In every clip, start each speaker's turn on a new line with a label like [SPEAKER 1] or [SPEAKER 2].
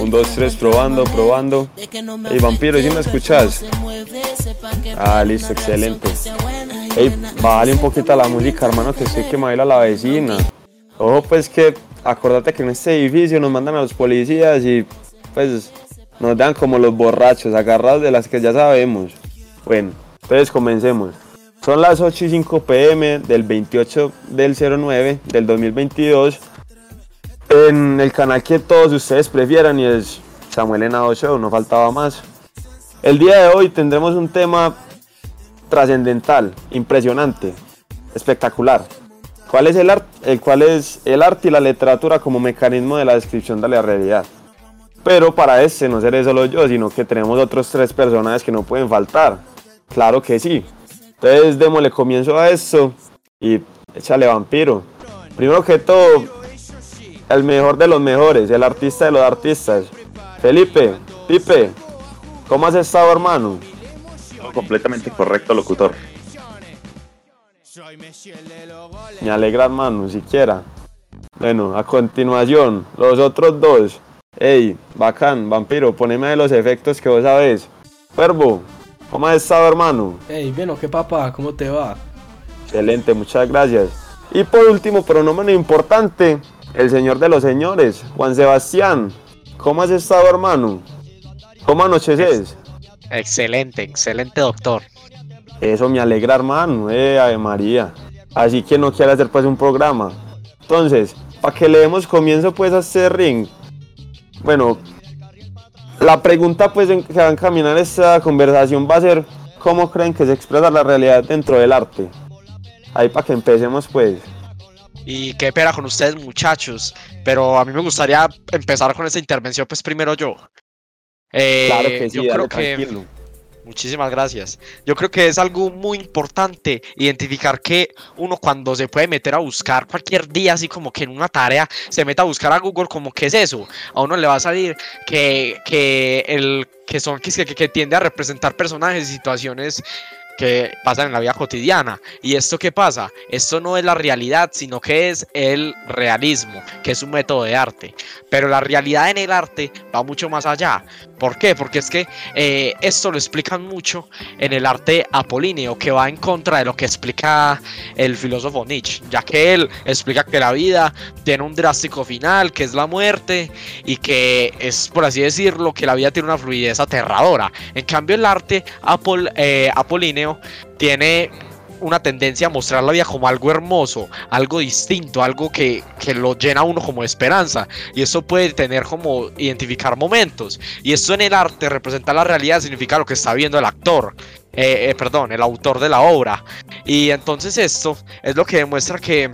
[SPEAKER 1] Un, dos, tres, probando, probando. Ey, vampiro, ¿sí me escuchas? Ah, listo, excelente. Ey, bájale un poquito a la música, hermano, que sé que me baila la vecina. Ojo, pues que acordate que en este edificio nos mandan a los policías y pues nos dan como los borrachos, agarrados de las que ya sabemos. Bueno, entonces comencemos. Son las 8 y 5 pm del 28 del 09 del 2022 en el canal que todos ustedes prefieran y es Samuel Henao Show, no faltaba más. El día de hoy tendremos un tema trascendental, impresionante, espectacular. ¿Cuál es el, cual es el arte y la literatura como mecanismo de la descripción de la realidad? Pero para este no seré solo yo, sino que tenemos otros tres personajes que no pueden faltar. Claro que sí. Entonces démosle comienzo a esto y échale vampiro. Primero que todo, el mejor de los mejores, el artista de los artistas. Felipe, Pipe, ¿cómo has estado hermano?
[SPEAKER 2] Completamente correcto, locutor.
[SPEAKER 1] Me alegra, hermano, siquiera. Bueno, a continuación, los otros dos. Ey, bacán, vampiro, poneme los efectos que vos sabes. Cuervo, ¿cómo has estado, hermano?
[SPEAKER 3] Ey, bueno, ¿qué papá? ¿Cómo te va?
[SPEAKER 1] Excelente, muchas gracias. Y por último, pero no menos importante, el señor de los señores, Juan Sebastián. ¿Cómo has estado, hermano? ¿Cómo anocheces?
[SPEAKER 4] Excelente, excelente, doctor.
[SPEAKER 1] Eso me alegra, hermano, eh, Ave María. Así que no quiere hacer pues un programa. Entonces, para que le demos comienzo pues a este ring. Bueno, la pregunta pues que va a encaminar esta conversación va a ser ¿cómo creen que se expresa la realidad dentro del arte? Ahí para que empecemos pues.
[SPEAKER 4] Y qué pena con ustedes muchachos, pero a mí me gustaría empezar con esta intervención pues primero yo.
[SPEAKER 1] Eh, claro que sí, yo creo que
[SPEAKER 4] Muchísimas gracias. Yo creo que es algo muy importante identificar que uno cuando se puede meter a buscar cualquier día, así como que en una tarea, se meta a buscar a Google como qué es eso. A uno le va a salir que, que el que son que, que tiende a representar personajes y situaciones que pasan en la vida cotidiana. ¿Y esto qué pasa? Esto no es la realidad, sino que es el realismo, que es un método de arte. Pero la realidad en el arte va mucho más allá. ¿Por qué? Porque es que eh, esto lo explican mucho en el arte apolíneo, que va en contra de lo que explica el filósofo Nietzsche, ya que él explica que la vida tiene un drástico final, que es la muerte, y que es, por así decirlo, que la vida tiene una fluidez aterradora. En cambio, el arte eh, apolíneo tiene una tendencia a mostrar la vida como algo hermoso, algo distinto, algo que, lo llena a uno como esperanza. Y eso puede tener como identificar momentos. Y esto en el arte, representar la realidad, significa lo que está viendo el actor. Eh, eh, perdón, el autor de la obra. Y entonces esto es lo que demuestra que,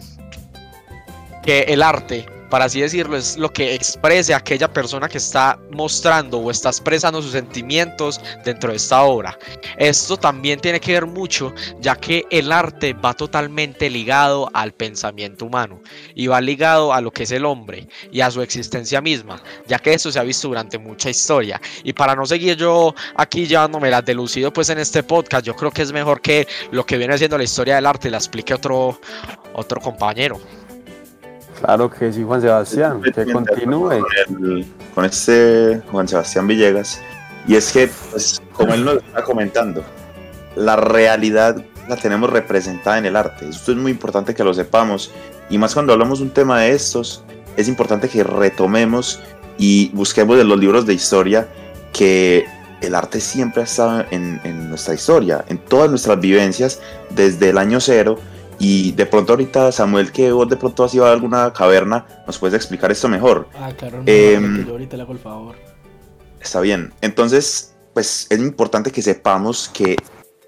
[SPEAKER 4] que el arte para así decirlo, es lo que exprese aquella persona que está mostrando o está expresando sus sentimientos dentro de esta obra. Esto también tiene que ver mucho, ya que el arte va totalmente ligado al pensamiento humano y va ligado a lo que es el hombre y a su existencia misma, ya que eso se ha visto durante mucha historia. Y para no seguir yo aquí llevándome las delucido pues en este podcast, yo creo que es mejor que lo que viene siendo la historia del arte la explique otro, otro compañero.
[SPEAKER 1] Claro que sí, Juan Sebastián, que continúe.
[SPEAKER 2] Con, este Juan Sebastián Villegas. Y es que, pues, como él nos está comentando, la realidad la tenemos representada en el arte. Esto es muy importante que lo sepamos. Y más cuando hablamos de un tema de estos, es importante que retomemos y busquemos en los libros de historia que el arte siempre ha estado en, en nuestra historia, en todas nuestras vivencias, desde el año cero y de pronto ahorita, Samuel, que vos de pronto has ido a alguna caverna, ¿nos puedes explicar esto mejor?
[SPEAKER 3] Ah, claro, no, em, yo ahorita le hago el favor.
[SPEAKER 2] Está bien. Entonces, pues es importante que sepamos que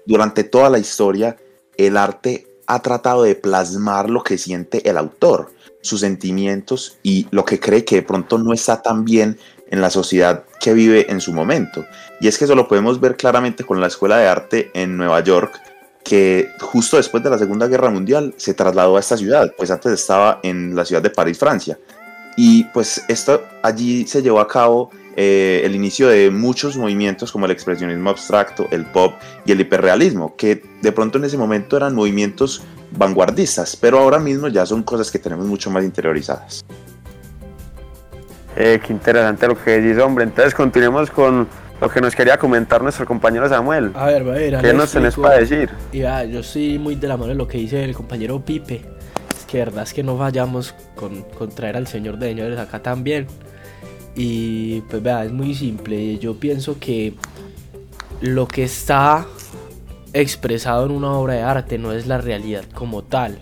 [SPEAKER 2] durante toda la historia el arte ha tratado de plasmar lo que siente el autor, sus sentimientos y lo que cree que de pronto no está tan bien en la sociedad que vive en su momento. Y es que eso lo podemos ver claramente con la Escuela de Arte en Nueva York, que justo después de la Segunda Guerra Mundial se trasladó a esta ciudad, pues antes estaba en la ciudad de París, Francia. Y pues esto, allí se llevó a cabo eh, el inicio de muchos movimientos como el expresionismo abstracto, el pop y el hiperrealismo, que de pronto en ese momento eran movimientos vanguardistas, pero ahora mismo ya son cosas que tenemos mucho más interiorizadas.
[SPEAKER 1] Eh, qué interesante lo que decís, hombre. Entonces continuemos con lo que nos quería comentar nuestro compañero Samuel.
[SPEAKER 3] A ver, a ver.
[SPEAKER 1] ¿Qué nos tenés para decir?
[SPEAKER 3] Ya, yo soy muy de la mano de lo que dice el compañero Pipe. Es que verdad es que no vayamos con, con traer al señor de señores acá también. Y pues vea, es muy simple. Yo pienso que lo que está expresado en una obra de arte no es la realidad como tal.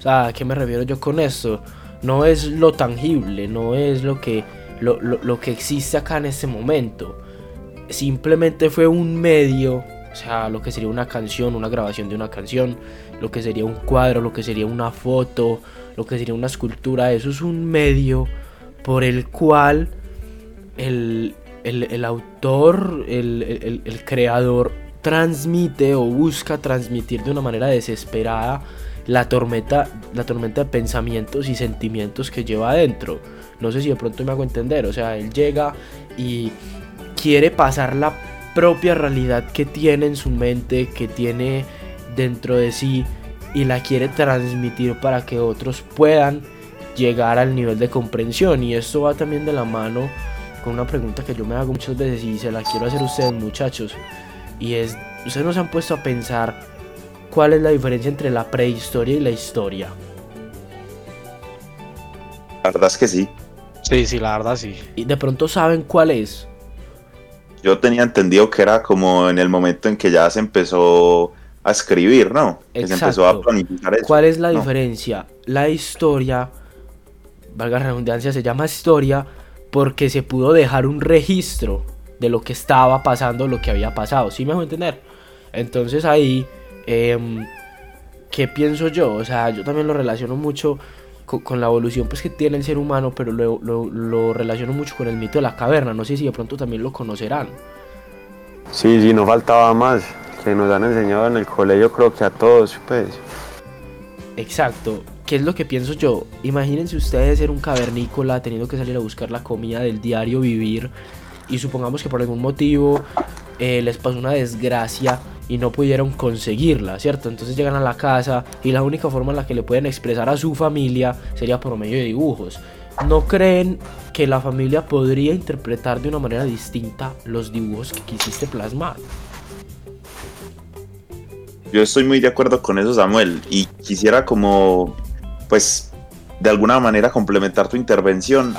[SPEAKER 3] O sea, ¿a qué me refiero yo con esto? No es lo tangible, no es lo que, lo, lo que existe acá en este momento. Simplemente fue un medio, o sea, lo que sería una canción, una grabación de una canción, lo que sería un cuadro, lo que sería una foto, lo que sería una escultura, eso es un medio por el cual el, el, autor, el, el, creador transmite o busca transmitir de una manera desesperada la tormenta, la tormenta de pensamientos y sentimientos que lleva adentro. No sé si de pronto me hago entender, o sea, él llega y quiere pasar la propia realidad que tiene en su mente, que tiene dentro de sí y la quiere transmitir para que otros puedan llegar al nivel de comprensión. Y esto va también de la mano con una pregunta que yo me hago muchas veces y se la quiero hacer a ustedes muchachos. Y es ustedes no se han puesto a pensar cuál es la diferencia entre la prehistoria y la historia.
[SPEAKER 2] La verdad es que sí.
[SPEAKER 4] Sí sí la verdad sí.
[SPEAKER 3] Y de pronto saben cuál es
[SPEAKER 2] yo tenía entendido que era como en el momento en que ya se empezó a escribir, ¿no? Que se empezó a planificar eso.
[SPEAKER 3] ¿Cuál es la diferencia? La historia valga la redundancia, se llama historia porque se pudo dejar un registro de lo que estaba pasando, lo que había pasado. ¿Sí me hago entender? Entonces ahí, em, ¿qué pienso yo? O sea, yo también lo relaciono mucho con, la evolución pues, que tiene el ser humano, pero lo, lo, relaciono mucho con el mito de la caverna. No sé si de pronto también lo conocerán.
[SPEAKER 1] Sí, sí, no faltaba más. Que nos han enseñado en el colegio, creo que a todos, pues.
[SPEAKER 3] Exacto. ¿Qué es lo que pienso yo? Imagínense ustedes ser un cavernícola teniendo que salir a buscar la comida del diario vivir y supongamos que por algún motivo eh, les pasó una desgracia y no pudieron conseguirla, ¿cierto? Entonces llegan a la casa y la única forma en la que le pueden expresar a su familia sería por medio de dibujos. ¿No creen que la familia podría interpretar de una manera distinta los dibujos que quisiste plasmar?
[SPEAKER 2] Yo estoy muy de acuerdo con eso, Samuel, y quisiera como pues de alguna manera complementar tu intervención.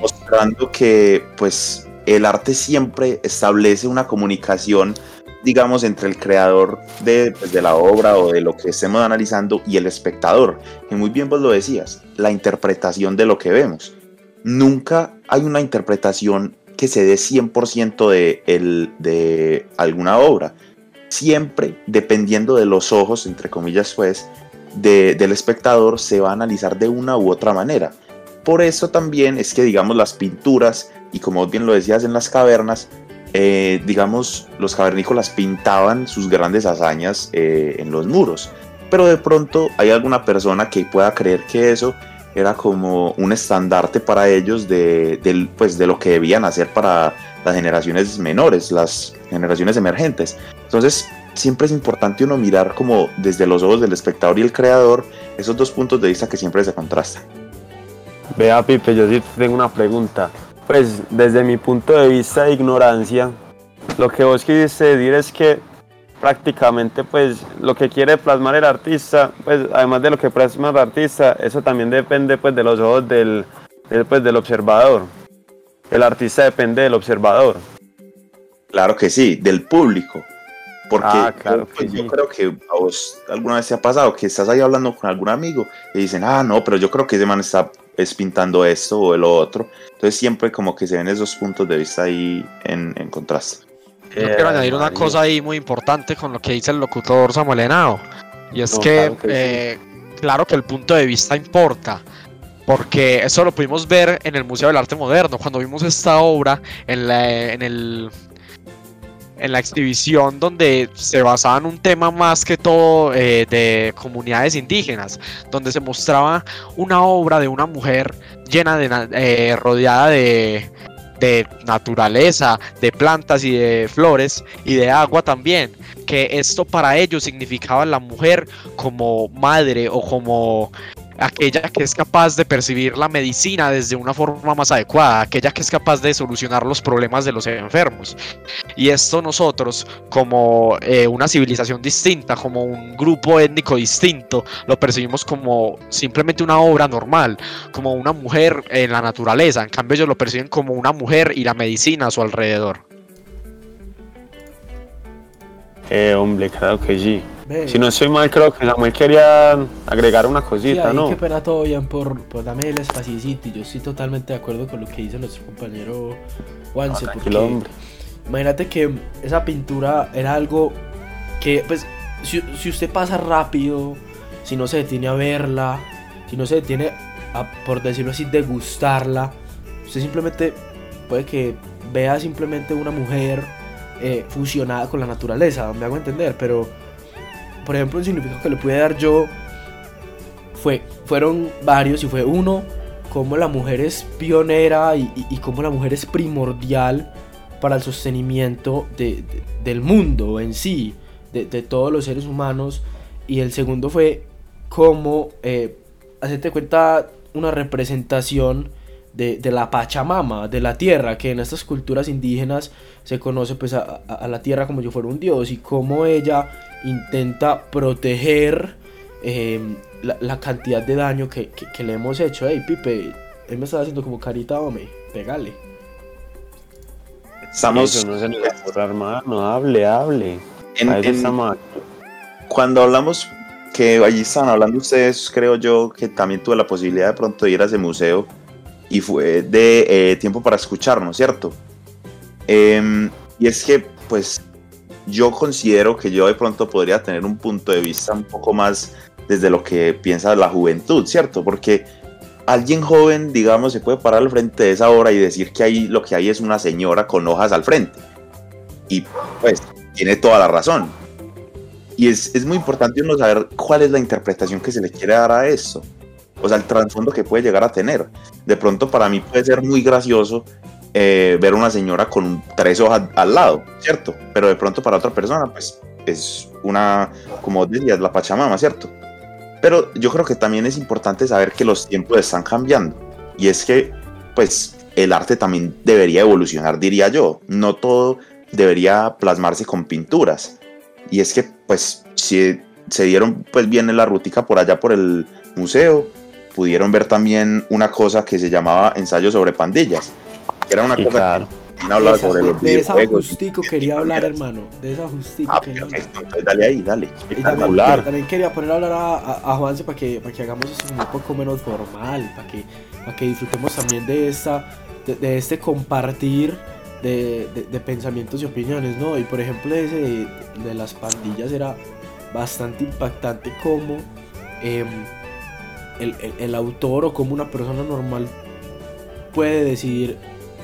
[SPEAKER 2] Mostrando que pues el arte siempre establece una comunicación, digamos, entre el creador de, pues, de, la obra o de lo que estemos analizando y el espectador. Que muy bien vos lo decías, la interpretación de lo que vemos. Nunca hay una interpretación que se dé 100% de, el, de alguna obra. Siempre, dependiendo de los ojos, entre comillas, pues, del espectador se va a analizar de una u otra manera. Por eso también es que, digamos, las pinturas, y como bien lo decías en las cavernas, eh, digamos, los cavernícolas pintaban sus grandes hazañas eh, en los muros. Pero de pronto hay alguna persona que pueda creer que eso era como un estandarte para ellos de, pues, de lo que debían hacer para las generaciones menores, las generaciones emergentes. Entonces, siempre es importante uno mirar como desde los ojos del espectador y el creador esos dos puntos de vista que siempre se contrastan.
[SPEAKER 1] Vea Pipe, yo sí tengo una pregunta. Pues desde mi punto de vista de ignorancia, lo que vos quisiste decir es que prácticamente pues lo que quiere plasmar el artista, pues además de lo que plasma el artista, eso también depende pues de los ojos del, pues, del observador. El artista depende del observador.
[SPEAKER 2] Claro que sí, del público. Porque ah, claro pues, yo, creo que a vos alguna vez te ha pasado que estás ahí hablando con algún amigo y dicen, ah, no, pero yo creo que ese man está es pintando esto o el otro. Entonces siempre como que se ven esos puntos de vista ahí en, contraste.
[SPEAKER 4] Yo quiero añadir una cosa ahí muy importante con lo que dice el locutor Samuel Henao. Y es que, eh, claro que el punto de vista importa. Porque eso lo pudimos ver en el Museo del Arte Moderno, cuando vimos esta obra en, en el en la exhibición donde se basaba en un tema más que todo eh, de comunidades indígenas, donde se mostraba una obra de una mujer llena de eh, rodeada de, de naturaleza, de plantas y de flores y de agua también, que esto para ellos significaba la mujer como madre o como aquella que es capaz de percibir la medicina desde una forma más adecuada, aquella que es capaz de solucionar los problemas de los enfermos. Y esto nosotros, como eh, una civilización distinta, como un grupo étnico distinto, lo percibimos como simplemente una obra normal, como una mujer en la naturaleza. En cambio ellos lo perciben como una mujer y la medicina a su alrededor.
[SPEAKER 1] Eh, hombre, claro que sí. Si no estoy mal, creo que Samuel quería agregar una cosita,
[SPEAKER 3] sí,
[SPEAKER 1] ¿no?
[SPEAKER 3] Qué pena todo bien por, por darme el espacito. Yo estoy totalmente de acuerdo con lo que dice nuestro compañero Juanse.
[SPEAKER 1] Ah,
[SPEAKER 3] porque
[SPEAKER 1] hombre.
[SPEAKER 3] imagínate que esa pintura era algo que, pues, si, si, usted pasa rápido, si no se detiene a verla, si no se detiene a, por decirlo así, degustarla, usted simplemente puede que vea simplemente una mujer eh, fusionada con la naturaleza, me hago entender, pero por ejemplo, un significado que le pude dar yo fue, fueron varios y fue uno, cómo la mujer es pionera y, y, y cómo la mujer es primordial para el sostenimiento de, de, del mundo en sí, de, de, todos los seres humanos. Y el segundo fue cómo, eh, hacerte cuenta, una representación de, de, la Pachamama, de la tierra, que en estas culturas indígenas se conoce pues a, a, a la tierra como si fuera un dios y cómo ella intenta proteger eh, la, la, cantidad de daño que, que, que, le hemos hecho. Hey, Pipe, él me estaba haciendo como carita, hombre, pégale.
[SPEAKER 2] Estamos...
[SPEAKER 1] Eso no se nos ocurre, hermano, hable, hable.
[SPEAKER 2] En, en, cuando hablamos que allí estaban hablando ustedes, creo yo que también tuve la posibilidad de pronto de ir a ese museo y fue de eh, tiempo para escucharnos, ¿cierto? Eh, y es que, pues, yo considero que yo de pronto podría tener un punto de vista un poco más desde lo que piensa la juventud, ¿cierto? Porque alguien joven, digamos, se puede parar al frente de esa obra y decir que ahí lo que hay es una señora con hojas al frente. Y pues tiene toda la razón. Y es, es muy importante uno saber cuál es la interpretación que se le quiere dar a eso. O sea, el trasfondo que puede llegar a tener. De pronto para mí puede ser muy gracioso eh, ver una señora con tres hojas al lado, ¿cierto? Pero de pronto para otra persona, pues es una, como decías, la Pachamama, ¿cierto? Pero yo creo que también es importante saber que los tiempos están cambiando. Y es que, pues, el arte también debería evolucionar, diría yo. No todo debería plasmarse con pinturas. Y es que, pues, si se dieron, pues, bien en la rutica por allá por el museo, pudieron ver también una cosa que se llamaba ensayo sobre pandillas era una
[SPEAKER 1] Sí,
[SPEAKER 2] cosa
[SPEAKER 1] claro.
[SPEAKER 2] que hablaba sobre los
[SPEAKER 3] de esa justico quería hablar, hermano. De esa justico
[SPEAKER 2] Ah,
[SPEAKER 3] quería hablar.
[SPEAKER 2] entonces dale ahí, dale.
[SPEAKER 3] Y también,
[SPEAKER 1] Espectacular.
[SPEAKER 3] también quería poner a hablar a, a, a Juanse para que, para que hagamos esto un poco menos formal, para que, para que disfrutemos también de, esta, de, de este compartir de, de, de pensamientos y opiniones, ¿no? Y por ejemplo ese de, de las pandillas era bastante impactante como em, el, el, el autor o como una persona normal puede decidir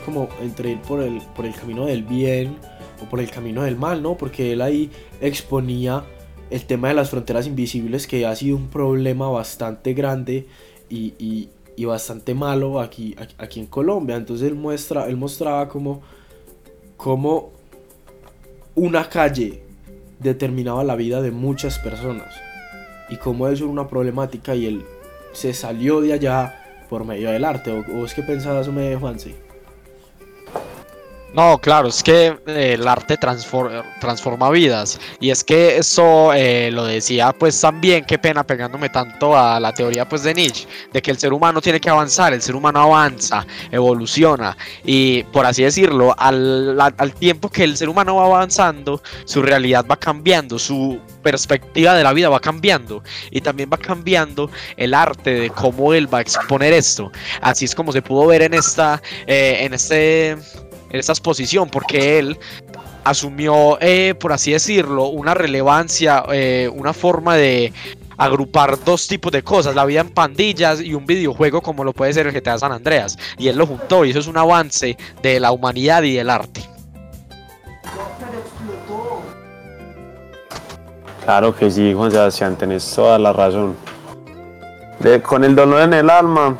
[SPEAKER 3] como entre ir por el, por el camino del bien o por el camino del mal, ¿no? Porque él ahí exponía el tema de las fronteras invisibles que ha sido un problema bastante grande y, y, bastante malo aquí, aquí, en Colombia. Entonces él, muestra, él mostraba como, como una calle determinaba la vida de muchas personas y cómo eso era una problemática y él se salió de allá por medio del arte. ¿O vos qué pensabas, me Juanse?
[SPEAKER 4] No, claro, es que eh, el arte transfor- transforma vidas. Y es que eso eh, lo decía pues también, qué pena pegándome tanto a la teoría pues de Nietzsche, de que el ser humano tiene que avanzar, el ser humano avanza, evoluciona. Y por así decirlo, al- al tiempo que el ser humano va avanzando, su realidad va cambiando, su perspectiva de la vida va cambiando. Y también va cambiando el arte de cómo él va a exponer esto. Así es como se pudo ver en esta, eh, en este en esta exposición, porque él asumió, eh, por así decirlo, una relevancia, eh, una forma de agrupar dos tipos de cosas, la vida en pandillas y un videojuego como lo puede ser el GTA San Andreas. Y él lo juntó y eso es un avance de la humanidad y del arte.
[SPEAKER 1] Claro que sí, Juan Sebastián, tenés toda la razón. Con el dolor en el alma,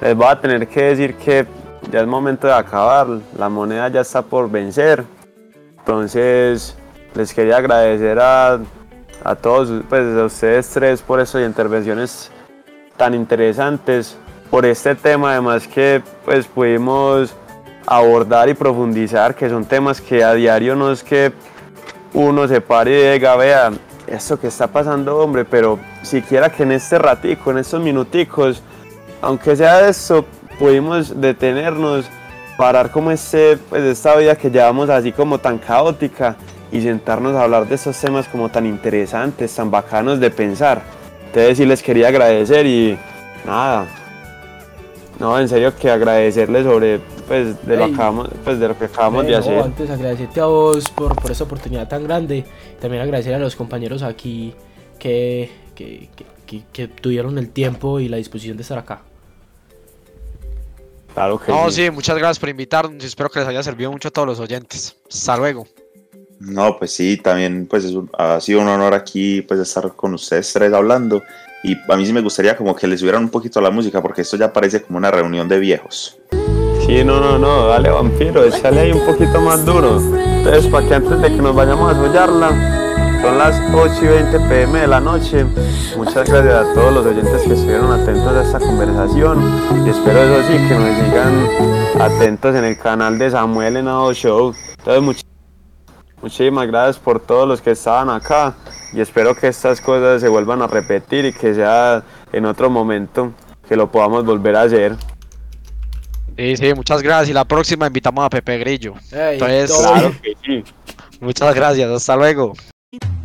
[SPEAKER 1] les voy a tener que decir que ya es momento de acabar, la moneda ya está por vencer. Entonces, les quería agradecer a, a todos, pues a ustedes tres por estas intervenciones tan interesantes por este tema, además que pues pudimos abordar y profundizar, que son temas que a diario no es que uno se pare y diga, vea, esto que está pasando, hombre, pero siquiera que en este ratico, en estos minuticos, aunque sea eso, pudimos detenernos, parar como este, pues esta vida que llevamos así como tan caótica y sentarnos a hablar de estos temas como tan interesantes, tan bacanos de pensar. Entonces sí les quería agradecer y nada. No, en serio que agradecerles sobre pues de lo,
[SPEAKER 3] Ey.
[SPEAKER 1] acabamos, pues, de lo que acabamos de hacer.
[SPEAKER 3] antes agradecerte a vos por, por esta oportunidad tan grande. También agradecer a los compañeros aquí que, que- que- que tuvieron el tiempo y la disposición de estar acá.
[SPEAKER 1] Claro que
[SPEAKER 4] No,
[SPEAKER 1] sí.
[SPEAKER 4] sí, muchas gracias por invitarnos. Espero que les haya servido mucho a todos los oyentes. Hasta luego.
[SPEAKER 2] No, pues sí, también pues es un- ha sido un honor aquí pues estar con ustedes tres hablando y a mí sí me gustaría como que les subieran un poquito la música porque esto ya parece como una reunión de viejos.
[SPEAKER 1] Sí, no, no, no, dale vampiro, échale ahí un poquito más duro. Entonces, para que antes de que nos vayamos a soñarla, son las 8 y 20 pm de la noche. Muchas gracias a todos los oyentes que estuvieron atentos a esta conversación. Y espero eso sí, que nos sigan atentos en el canal de Samuel Henao Show. Entonces, much- muchísimas gracias por todos los que estaban acá. Y espero que estas cosas se vuelvan a repetir y que sea en otro momento que lo podamos volver a hacer.
[SPEAKER 4] Sí, sí, muchas gracias. Y la próxima invitamos a Pepe Grillo.
[SPEAKER 3] Ey,
[SPEAKER 4] Entonces,
[SPEAKER 1] Claro que sí.
[SPEAKER 4] muchas gracias. Hasta luego. you